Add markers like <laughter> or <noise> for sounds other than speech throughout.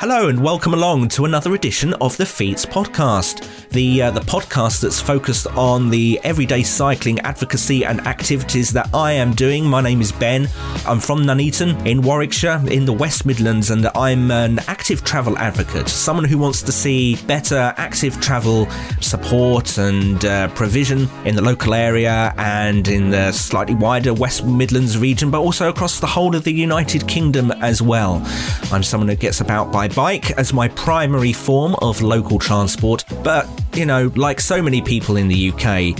Hello and welcome along to another edition of the Fiets podcast, the uh, the podcast that's focused on the everyday cycling advocacy and activities that I am doing. My name is Ben. I'm from Nuneaton in Warwickshire in the West Midlands and I'm an active travel advocate, someone who wants to see better active travel support and uh, provision in the local area and in the slightly wider West Midlands region, but also across the whole of the United Kingdom as well. I'm someone who gets about by bike as my primary form of local transport, but, you know, like so many people in the UK,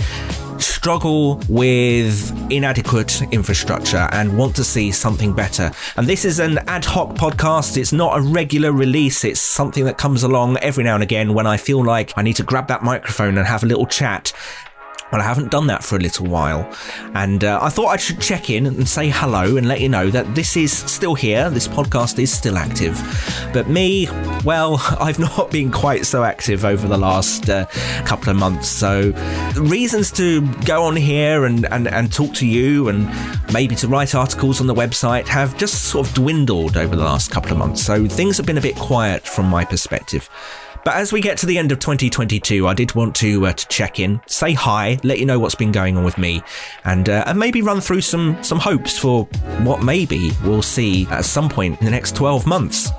struggle with inadequate infrastructure and want to see something better. And this is an ad hoc podcast. It's not a regular release. It's something that comes along every now and again when I feel like I need to grab that microphone and have a little chat well, I haven't done that for a little while. And uh, I thought I should check in and say hello and let you know that this is still here. This podcast is still active. But me, well, <laughs> I've not been quite so active over the last uh, couple of months. So, reasons to go on here and, and, and talk to you and maybe to write articles on the website have just sort of dwindled over the last couple of months. So, things have been a bit quiet from my perspective. But as we get to the end of 2022, I did want to uh, to check in, say hi, let you know what's been going on with me, and uh, and maybe run through some some hopes for what maybe we'll see at some point in the next 12 months.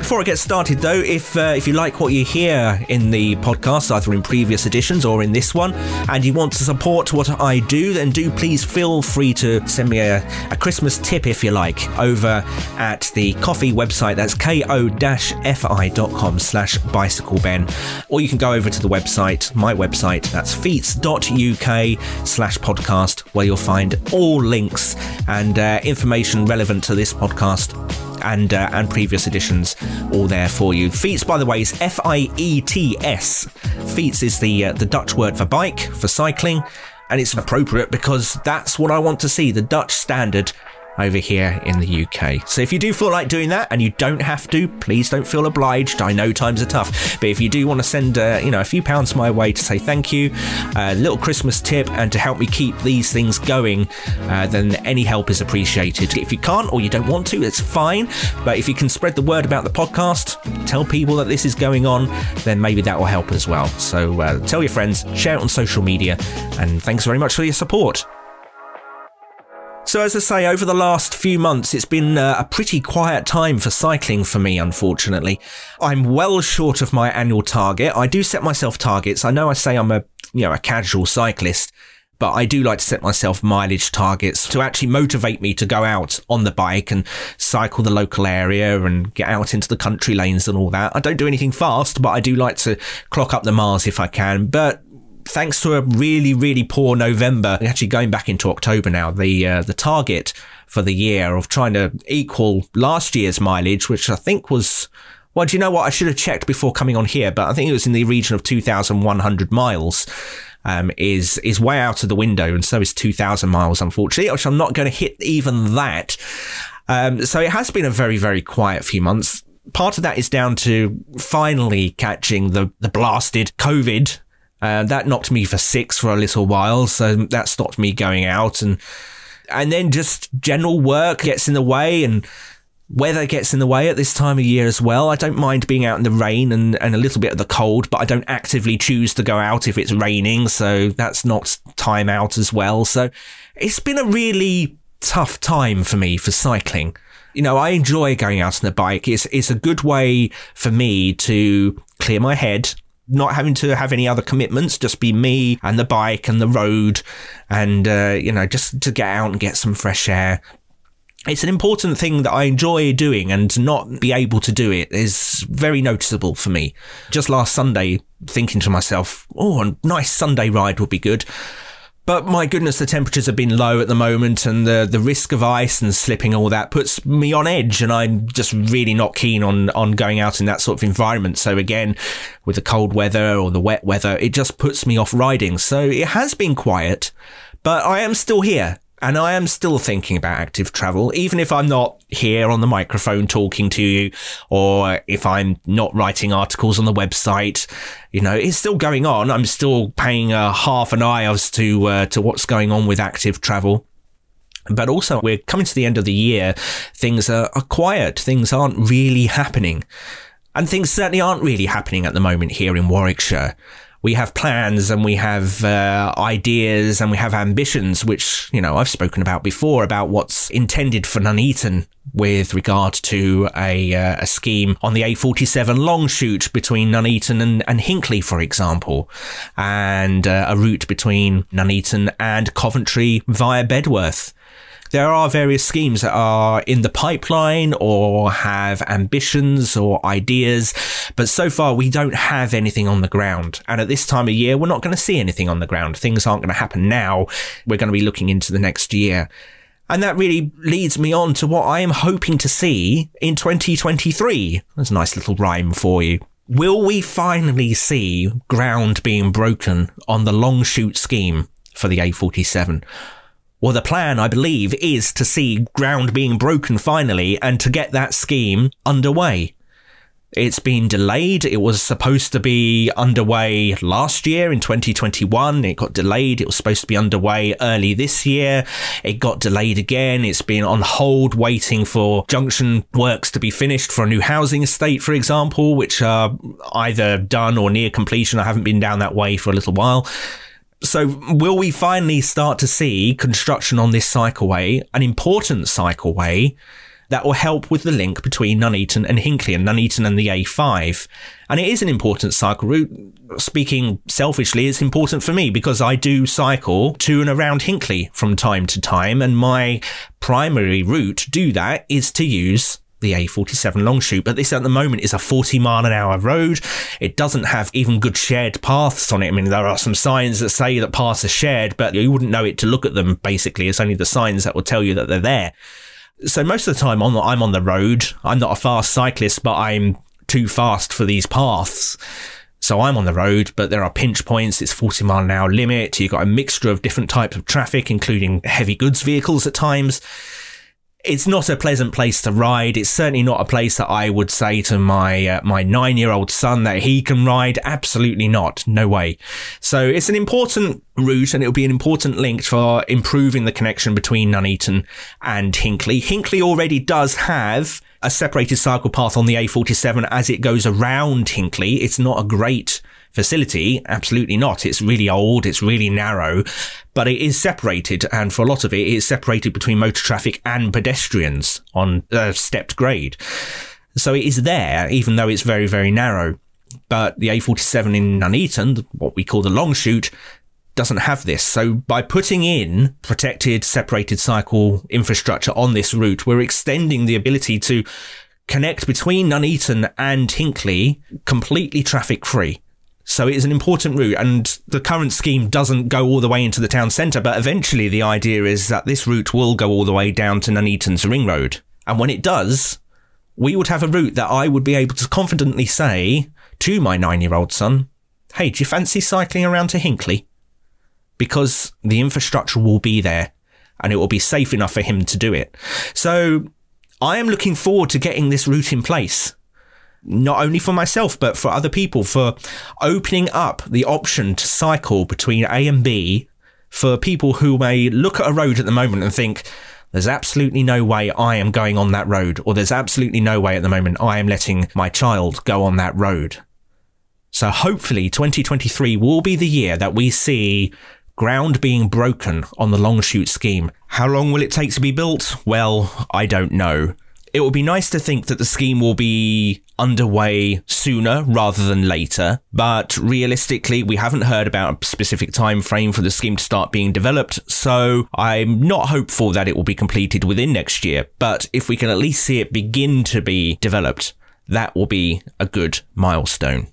Before I get started, though, if uh, if you like what you hear in the podcast, either in previous editions or in this one, and you want to support what I do, then do please feel free to send me a, a Christmas tip if you like over at the Ko-fi website. That's ko-fi.com slash bicycleben. Or you can go over to the website, my website, that's fiets.uk slash podcast, where you'll find all links and uh, information relevant to this podcast and uh, and previous editions all there for you. Fiets, by the way, is F I E T S. Fiets is the uh, the Dutch word for bike for cycling, and it's appropriate because that's what I want to see the Dutch standard over here in the UK. So if you do feel like doing that, and you don't have to, please don't feel obliged. I know times are tough, but if you do want to send, uh, you know, a few pounds my way to say thank you, a little Christmas tip, and to help me keep these things going, uh, then any help is appreciated. If you can't or you don't want to, it's fine. But if you can spread the word about the podcast, tell people that this is going on, then maybe that will help as well. So uh, tell your friends, share it on social media, and thanks very much for your support. So, as I say, over the last few months, it's been uh, a pretty quiet time for cycling for me, unfortunately. I'm well short of my annual target. I do set myself targets. I know I say I'm a, you know, a casual cyclist, but I do like to set myself mileage targets to actually motivate me to go out on the bike and cycle the local area and get out into the country lanes and all that. I don't do anything fast, but I do like to clock up the miles if I can. But thanks to a really, really poor November, actually going back into October now, the uh, the target for the year of trying to equal last year's mileage, which I think was. Well, do you know what? I should have checked before coming on here, but I think it was in the region of 2,100 miles. Um, is is way out of the window, and so is 2,000 miles, unfortunately, which I'm not going to hit even that. Um, so it has been a very, very quiet few months. Part of that is down to finally catching the, the blasted COVID and that knocked me for six for a little while. So that stopped me going out and, and then just general work gets in the way and weather gets in the way at this time of year as well. I don't mind being out in the rain and, and a little bit of the cold, but I don't actively choose to go out if it's raining. So that's not time out as well. So it's been a really tough time for me for cycling. You know, I enjoy going out on the bike. It's, it's a good way for me to clear my head not having to have any other commitments, just be me and the bike and the road and, uh, you know, just to get out and get some fresh air. It's an important thing that I enjoy doing and not be able to do it is very noticeable for me. Just last Sunday, thinking to myself, oh, a nice Sunday ride would be good. But my goodness, the temperatures have been low at the moment, and the the risk of ice and slipping all that puts me on edge, and I'm just really not keen on on going out in that sort of environment. So again, with the cold weather or the wet weather, it just puts me off riding. So it has been quiet, but I am still here. And I am still thinking about active travel, even if I'm not here on the microphone talking to you, or if I'm not writing articles on the website. You know, it's still going on. I'm still paying a half an eye as to uh, to what's going on with active travel. but also we're coming to the end of the year. Things are, are quiet. Things aren't really happening. And things certainly aren't really happening at the moment here in Warwickshire. We have plans and we have uh, ideas and we have ambitions, which, you know, I've spoken about before about what's intended for Nuneaton with regard to a, uh, a scheme on the A47 Longshoot between Nuneaton and, and Hinckley, for example, and uh, a route between Nuneaton and Coventry via Bedworth there are various schemes that are in the pipeline or have ambitions or ideas, but so far we don't have anything on the ground. And at this time of year, we're not going to see anything on the ground. Things aren't going to happen now. We're going to be looking into the next year. And that really leads me on to what I am hoping to see in 2023. That's a nice little rhyme for you. Will we finally see ground being broken on the Longshoot scheme for the A47? Well, the plan, I believe, is to see ground being broken finally and to get that scheme underway. It's been delayed. It was supposed to be underway last year in 2021. It got delayed. It was supposed to be underway early this year. It got delayed again. It's been on hold waiting for junction works to be finished for a new housing estate, for example, which are either done or near completion. I haven't been down that way for a little while. So, will we finally start to see construction on this cycleway, an important cycleway that will help with the link between Nuneaton and Hinckley and Nuneaton and the A5? And it is an important cycle route. Speaking selfishly, it's important for me because I do cycle to and around Hinckley from time to time. And my primary route to do that is to use the A47 Longshoot, but this at the moment is a 40 mile an hour road. It doesn't have even good shared paths on it. I mean, there are some signs that say that paths are shared, but you wouldn't know it to look at them. Basically, it's only the signs that will tell you that they're there. So most of the time I'm on the road. I'm not a fast cyclist, but I'm too fast for these paths. So I'm on the road, but there are pinch points. It's 40 mile an hour limit. You've got a mixture of different types of traffic, including heavy goods vehicles at times it's not a pleasant place to ride. It's certainly not a place that I would say to my uh, my nine year old son that he can ride. Absolutely not. No way. So it's an important route and it'll be an important link for improving the connection between Nuneaton and Hinckley. Hinckley already does have a separated cycle path on the A47 as it goes around Hinckley. It's not a great facility. Absolutely not. It's really old. It's really narrow, but it is separated. And for a lot of it, it is separated between motor traffic and pedestrians on a stepped grade. So it is there, even though it's very, very narrow. But the A47 in Nuneaton, what we call the Longshoot, doesn't have this. So by putting in protected separated cycle infrastructure on this route, we're extending the ability to connect between Nuneaton and Hinckley completely traffic free. So it is an important route, and the current scheme doesn't go all the way into the town centre, but eventually the idea is that this route will go all the way down to Nuneaton's Ring Road. And when it does, we would have a route that I would be able to confidently say to my nine year old son, Hey, do you fancy cycling around to Hinckley? Because the infrastructure will be there and it will be safe enough for him to do it. So I am looking forward to getting this route in place not only for myself, but for other people, for opening up the option to cycle between A and B for people who may look at a road at the moment and think, there's absolutely no way I am going on that road, or there's absolutely no way at the moment I am letting my child go on that road. So hopefully 2023 will be the year that we see ground being broken on the Longshoot scheme. How long will it take to be built? Well, I don't know it would be nice to think that the scheme will be underway sooner rather than later, but realistically, we haven't heard about a specific time frame for the scheme to start being developed, so I'm not hopeful that it will be completed within next year. But if we can at least see it begin to be developed, that will be a good milestone.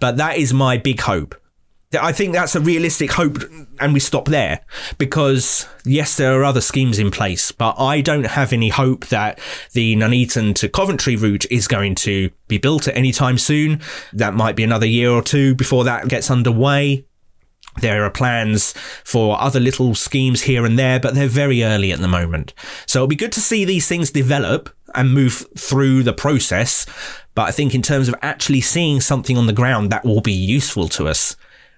But that is my big hope I think that's a realistic hope, and we stop there because yes, there are other schemes in place, but I don't have any hope that the Nuneaton to Coventry route is going to be built at any time soon. That might be another year or two before that gets underway. There are plans for other little schemes here and there, but they're very early at the moment. So it'll be good to see these things develop and move through the process. But I think in terms of actually seeing something on the ground that will be useful to us,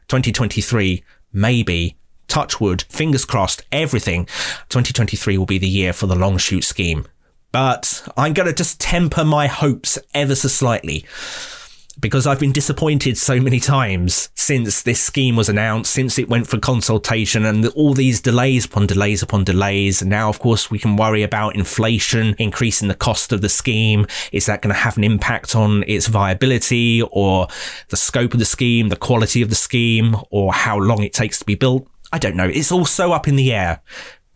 2023 may be touch wood, fingers crossed, everything. 2023 will be the year for the Longshoot scheme. But I'm going to just temper my hopes ever so slightly because I've been disappointed so many times since this scheme was announced, since it went for consultation and all these delays upon delays upon delays. And now, of course, we can worry about inflation increasing the cost of the scheme. Is that going to have an impact on its viability or the scope of the scheme, the quality of the scheme, or how long it takes to be built? I don't know. It's all so up in the air.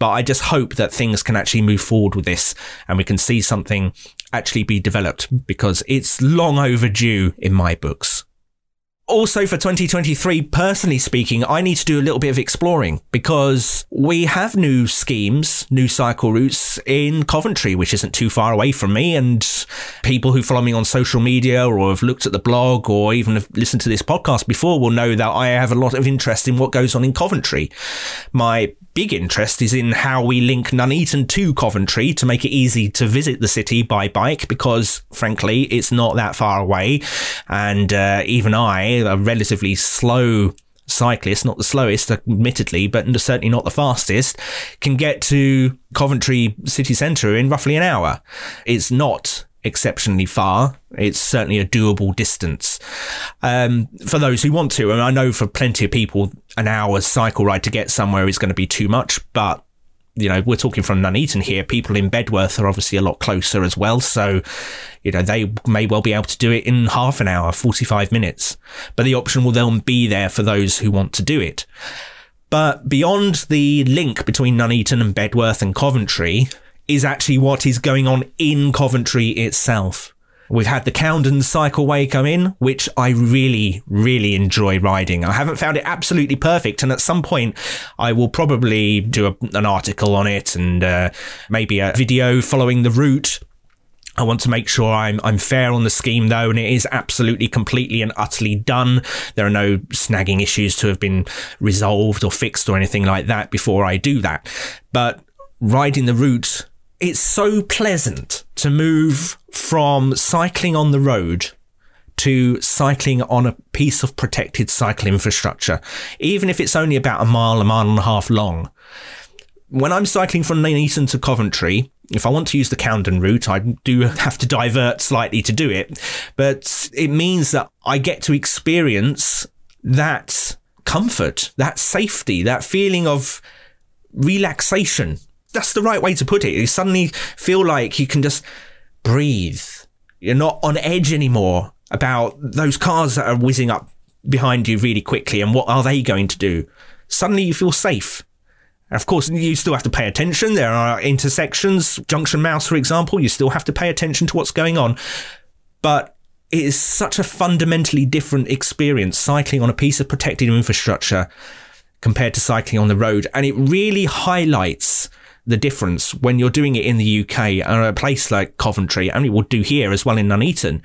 But I just hope that things can actually move forward with this and we can see something actually be developed because it's long overdue in my books. Also, for 2023, personally speaking, I need to do a little bit of exploring because we have new schemes, new cycle routes in Coventry, which isn't too far away from me. And people who follow me on social media or have looked at the blog or even have listened to this podcast before will know that I have a lot of interest in what goes on in Coventry. My big interest is in how we link Nuneaton to Coventry to make it easy to visit the city by bike because, frankly, it's not that far away. And uh, even I, a relatively slow cyclist, not the slowest, admittedly, but certainly not the fastest, can get to Coventry city centre in roughly an hour. It's not exceptionally far. It's certainly a doable distance um, for those who want to. And I know for plenty of people, an hour's cycle ride to get somewhere is going to be too much. But you know, we're talking from Nuneaton here. People in Bedworth are obviously a lot closer as well. So, you know, they may well be able to do it in half an hour, 45 minutes. But the option will then be there for those who want to do it. But beyond the link between Nuneaton and Bedworth and Coventry, is actually what is going on in Coventry itself. We've had the Coundon Cycleway come in, which I really, really enjoy riding. I haven't found it absolutely perfect, and at some point, I will probably do a, an article on it and uh, maybe a video following the route. I want to make sure I'm I'm fair on the scheme though, and it is absolutely completely and utterly done. There are no snagging issues to have been resolved or fixed or anything like that before I do that. But riding the route it's so pleasant to move from cycling on the road to cycling on a piece of protected cycle infrastructure, even if it's only about a mile, a mile and a half long. When I'm cycling from Nuneaton to Coventry, if I want to use the Coundon route, I do have to divert slightly to do it, but it means that I get to experience that comfort, that safety, that feeling of relaxation that's the right way to put it. You suddenly feel like you can just breathe. You're not on edge anymore about those cars that are whizzing up behind you really quickly and what are they going to do. Suddenly you feel safe. Of course, you still have to pay attention. There are intersections, junction mouse, for example. You still have to pay attention to what's going on. But it is such a fundamentally different experience cycling on a piece of protected infrastructure compared to cycling on the road. And it really highlights the difference when you're doing it in the UK or a place like Coventry, and we will do here as well in Nuneaton,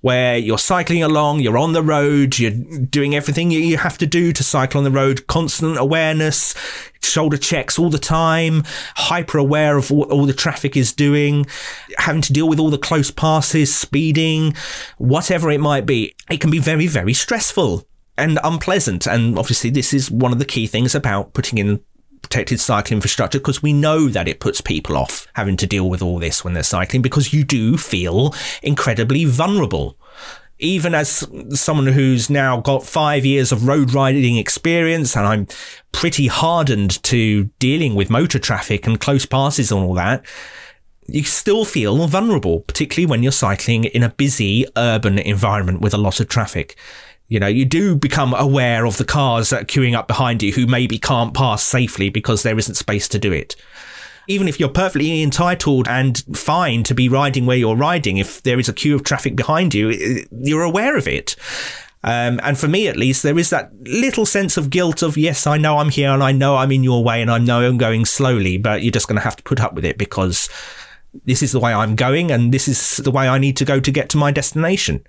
where you're cycling along, you're on the road, you're doing everything you have to do to cycle on the road, constant awareness, shoulder checks all the time, hyper aware of what all the traffic is doing, having to deal with all the close passes, speeding, whatever it might be. It can be very, very stressful and unpleasant. And obviously, this is one of the key things about putting in protected cycle infrastructure because we know that it puts people off having to deal with all this when they're cycling because you do feel incredibly vulnerable. Even as someone who's now got five years of road riding experience and I'm pretty hardened to dealing with motor traffic and close passes and all that, you still feel vulnerable, particularly when you're cycling in a busy urban environment with a lot of traffic. You know, you do become aware of the cars that are queuing up behind you who maybe can't pass safely because there isn't space to do it. Even if you're perfectly entitled and fine to be riding where you're riding, if there is a queue of traffic behind you, you're aware of it. Um, and for me, at least, there is that little sense of guilt of, yes, I know I'm here and I know I'm in your way and I know I'm going slowly, but you're just going to have to put up with it because this is the way I'm going and this is the way I need to go to get to my destination.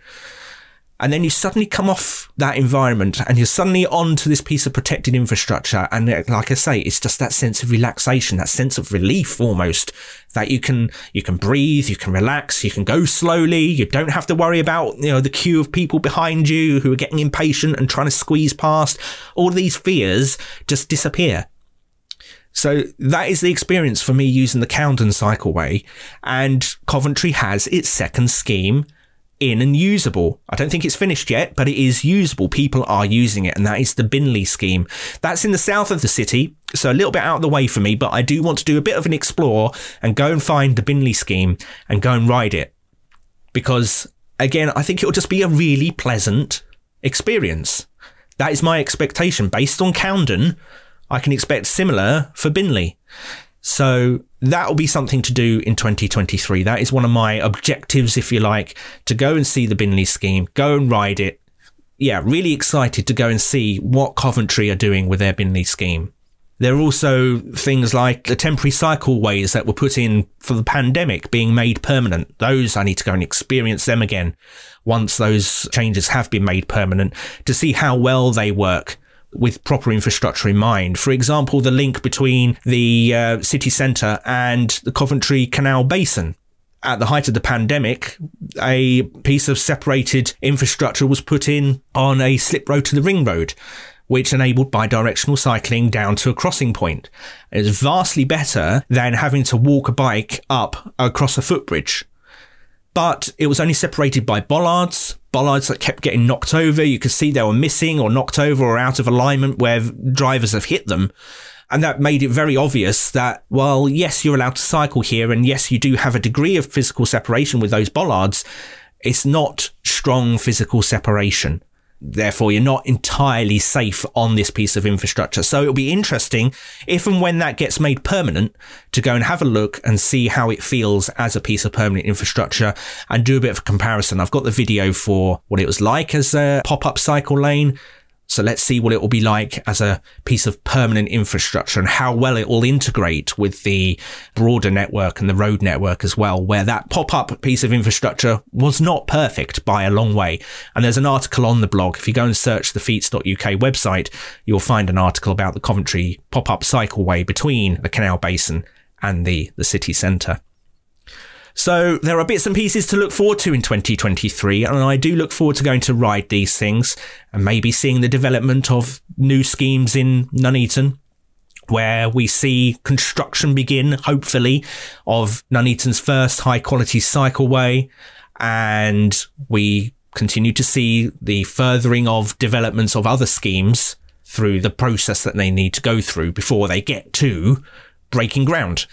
And then you suddenly come off that environment and you're suddenly onto this piece of protected infrastructure. And uh, like I say, it's just that sense of relaxation, that sense of relief almost that you can, you can breathe, you can relax, you can go slowly. You don't have to worry about, you know, the queue of people behind you who are getting impatient and trying to squeeze past. All these fears just disappear. So that is the experience for me using the Coundon cycleway and Coventry has its second scheme in and usable. I don't think it's finished yet, but it is usable. People are using it, and that is the Binley scheme. That's in the south of the city, so a little bit out of the way for me, but I do want to do a bit of an explore and go and find the Binley scheme and go and ride it. Because again, I think it'll just be a really pleasant experience. That is my expectation. Based on Coundon, I can expect similar for Binley. So that will be something to do in 2023. That is one of my objectives, if you like, to go and see the Binley scheme, go and ride it. Yeah, really excited to go and see what Coventry are doing with their Binley scheme. There are also things like the temporary cycleways that were put in for the pandemic being made permanent. Those I need to go and experience them again once those changes have been made permanent to see how well they work with proper infrastructure in mind. For example, the link between the uh, city centre and the Coventry Canal Basin. At the height of the pandemic, a piece of separated infrastructure was put in on a slip road to the ring road, which enabled bi-directional cycling down to a crossing point. It is vastly better than having to walk a bike up across a footbridge but it was only separated by bollards, bollards that kept getting knocked over. You could see they were missing or knocked over or out of alignment where drivers have hit them. And that made it very obvious that, well, yes, you're allowed to cycle here. And yes, you do have a degree of physical separation with those bollards. It's not strong physical separation. Therefore, you're not entirely safe on this piece of infrastructure. So it'll be interesting if and when that gets made permanent to go and have a look and see how it feels as a piece of permanent infrastructure and do a bit of a comparison. I've got the video for what it was like as a pop up cycle lane so let's see what it will be like as a piece of permanent infrastructure and how well it will integrate with the broader network and the road network as well, where that pop up piece of infrastructure was not perfect by a long way. And there's an article on the blog. If you go and search the fiets.uk website, you'll find an article about the Coventry pop up cycleway between the Canal Basin and the, the city centre. So there are bits and pieces to look forward to in 2023, and I do look forward to going to ride these things and maybe seeing the development of new schemes in Nuneaton. Where we see construction begin, hopefully, of Nuneaton's first high quality cycleway, and we continue to see the furthering of developments of other schemes through the process that they need to go through before they get to breaking ground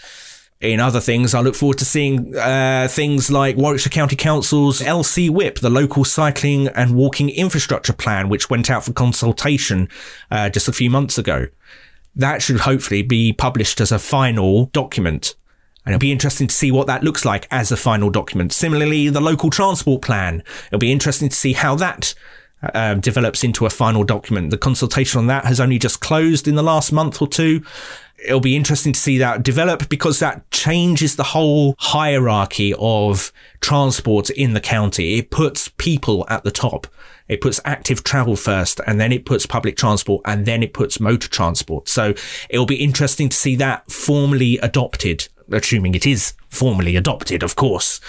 in other things, I look forward to seeing uh, things like Warwickshire County Council's LC WIP, the local cycling and walking infrastructure plan, which went out for consultation uh, just a few months ago. That should hopefully be published as a final document. And it'll be interesting to see what that looks like as a final document. Similarly, the local transport plan. It'll be interesting to see how that uh, develops into a final document. The consultation on that has only just closed in the last month or two it'll be interesting to see that develop because that changes the whole hierarchy of transport in the county. It puts people at the top. It puts active travel first and then it puts public transport and then it puts motor transport. So it'll be interesting to see that formally adopted, assuming it is formally adopted, of course.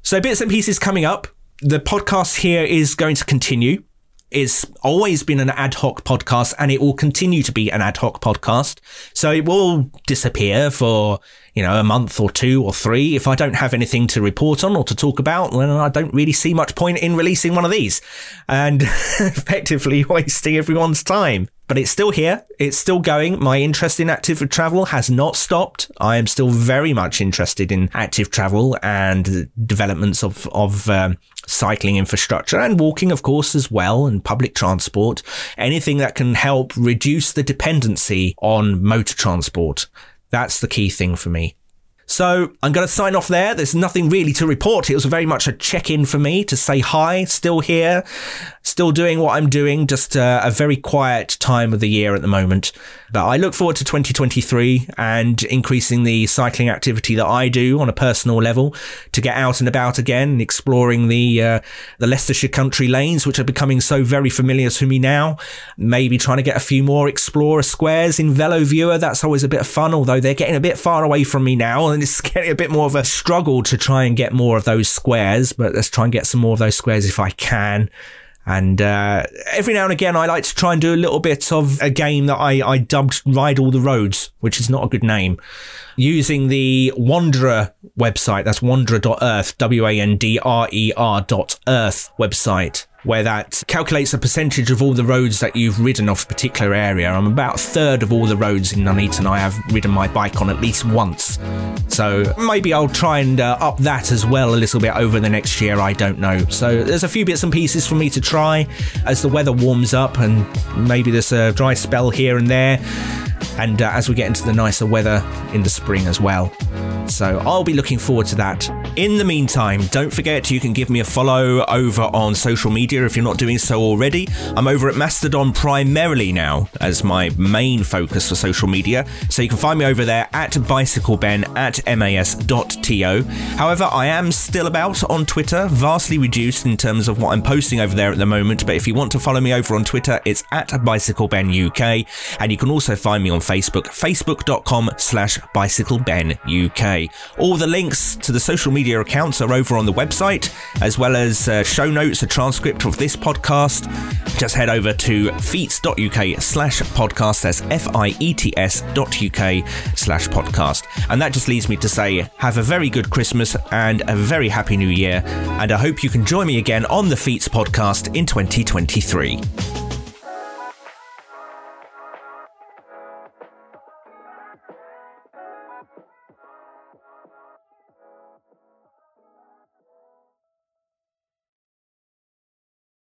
So bits and pieces coming up. The podcast here is going to continue it's always been an ad hoc podcast and it will continue to be an ad hoc podcast. So it will disappear for, you know, a month or two or three. If I don't have anything to report on or to talk about, then I don't really see much point in releasing one of these and <laughs> effectively wasting everyone's time. But it's still here. It's still going. My interest in active travel has not stopped. I am still very much interested in active travel and developments of, of, um, cycling infrastructure and walking, of course, as well, and public transport. Anything that can help reduce the dependency on motor transport. That's the key thing for me. So I'm going to sign off there. There's nothing really to report. It was very much a check in for me to say hi, still here, still doing what I'm doing, just uh, a very quiet time of the year at the moment. But I look forward to 2023 and increasing the cycling activity that I do on a personal level to get out and about again exploring the uh, the Leicestershire country lanes, which are becoming so very familiar to me now. Maybe trying to get a few more Explorer squares in VeloViewer. That's always a bit of fun, although they're getting a bit far away from me now, and it's <laughs> getting a bit more of a struggle to try and get more of those squares. But let's try and get some more of those squares if I can. And uh, every now and again, I like to try and do a little bit of a game that I, I dubbed Ride All the Roads, which is not a good name, using the Wandrer website. That's wandrer.earth, W A N D R E R dot earth website where that calculates a percentage of all the roads that you've ridden off a particular area. I'm about a third of all the roads in Nuneaton I have ridden my bike on at least once. So maybe I'll try and uh, up that as well a little bit over the next year. I don't know. So there's a few bits and pieces for me to try as the weather warms up and maybe there's a dry spell here and there and uh, as we get into the nicer weather in the spring as well. So I'll be looking forward to that. In the meantime, don't forget you can give me a follow over on social media if you're not doing so already. I'm over at Mastodon primarily now as my main focus for social media, so you can find me over there at bicycleben at mas.to. However, I am still about on Twitter, vastly reduced in terms of what I'm posting over there at the moment, but if you want to follow me over on Twitter, it's at bicyclebenuk, and you can also find me on Facebook, facebook.com slash bicyclebenuk. All the links to the social media accounts are over on the website, as well as uh, show notes, a transcript of this podcast. Just head over to fiets.uk slash podcast. That's F-I-E-T-S dot UK slash podcast. And that just leads me to say, have a very good Christmas and a very happy new year. And I hope you can join me again on the Fiets podcast in 2023.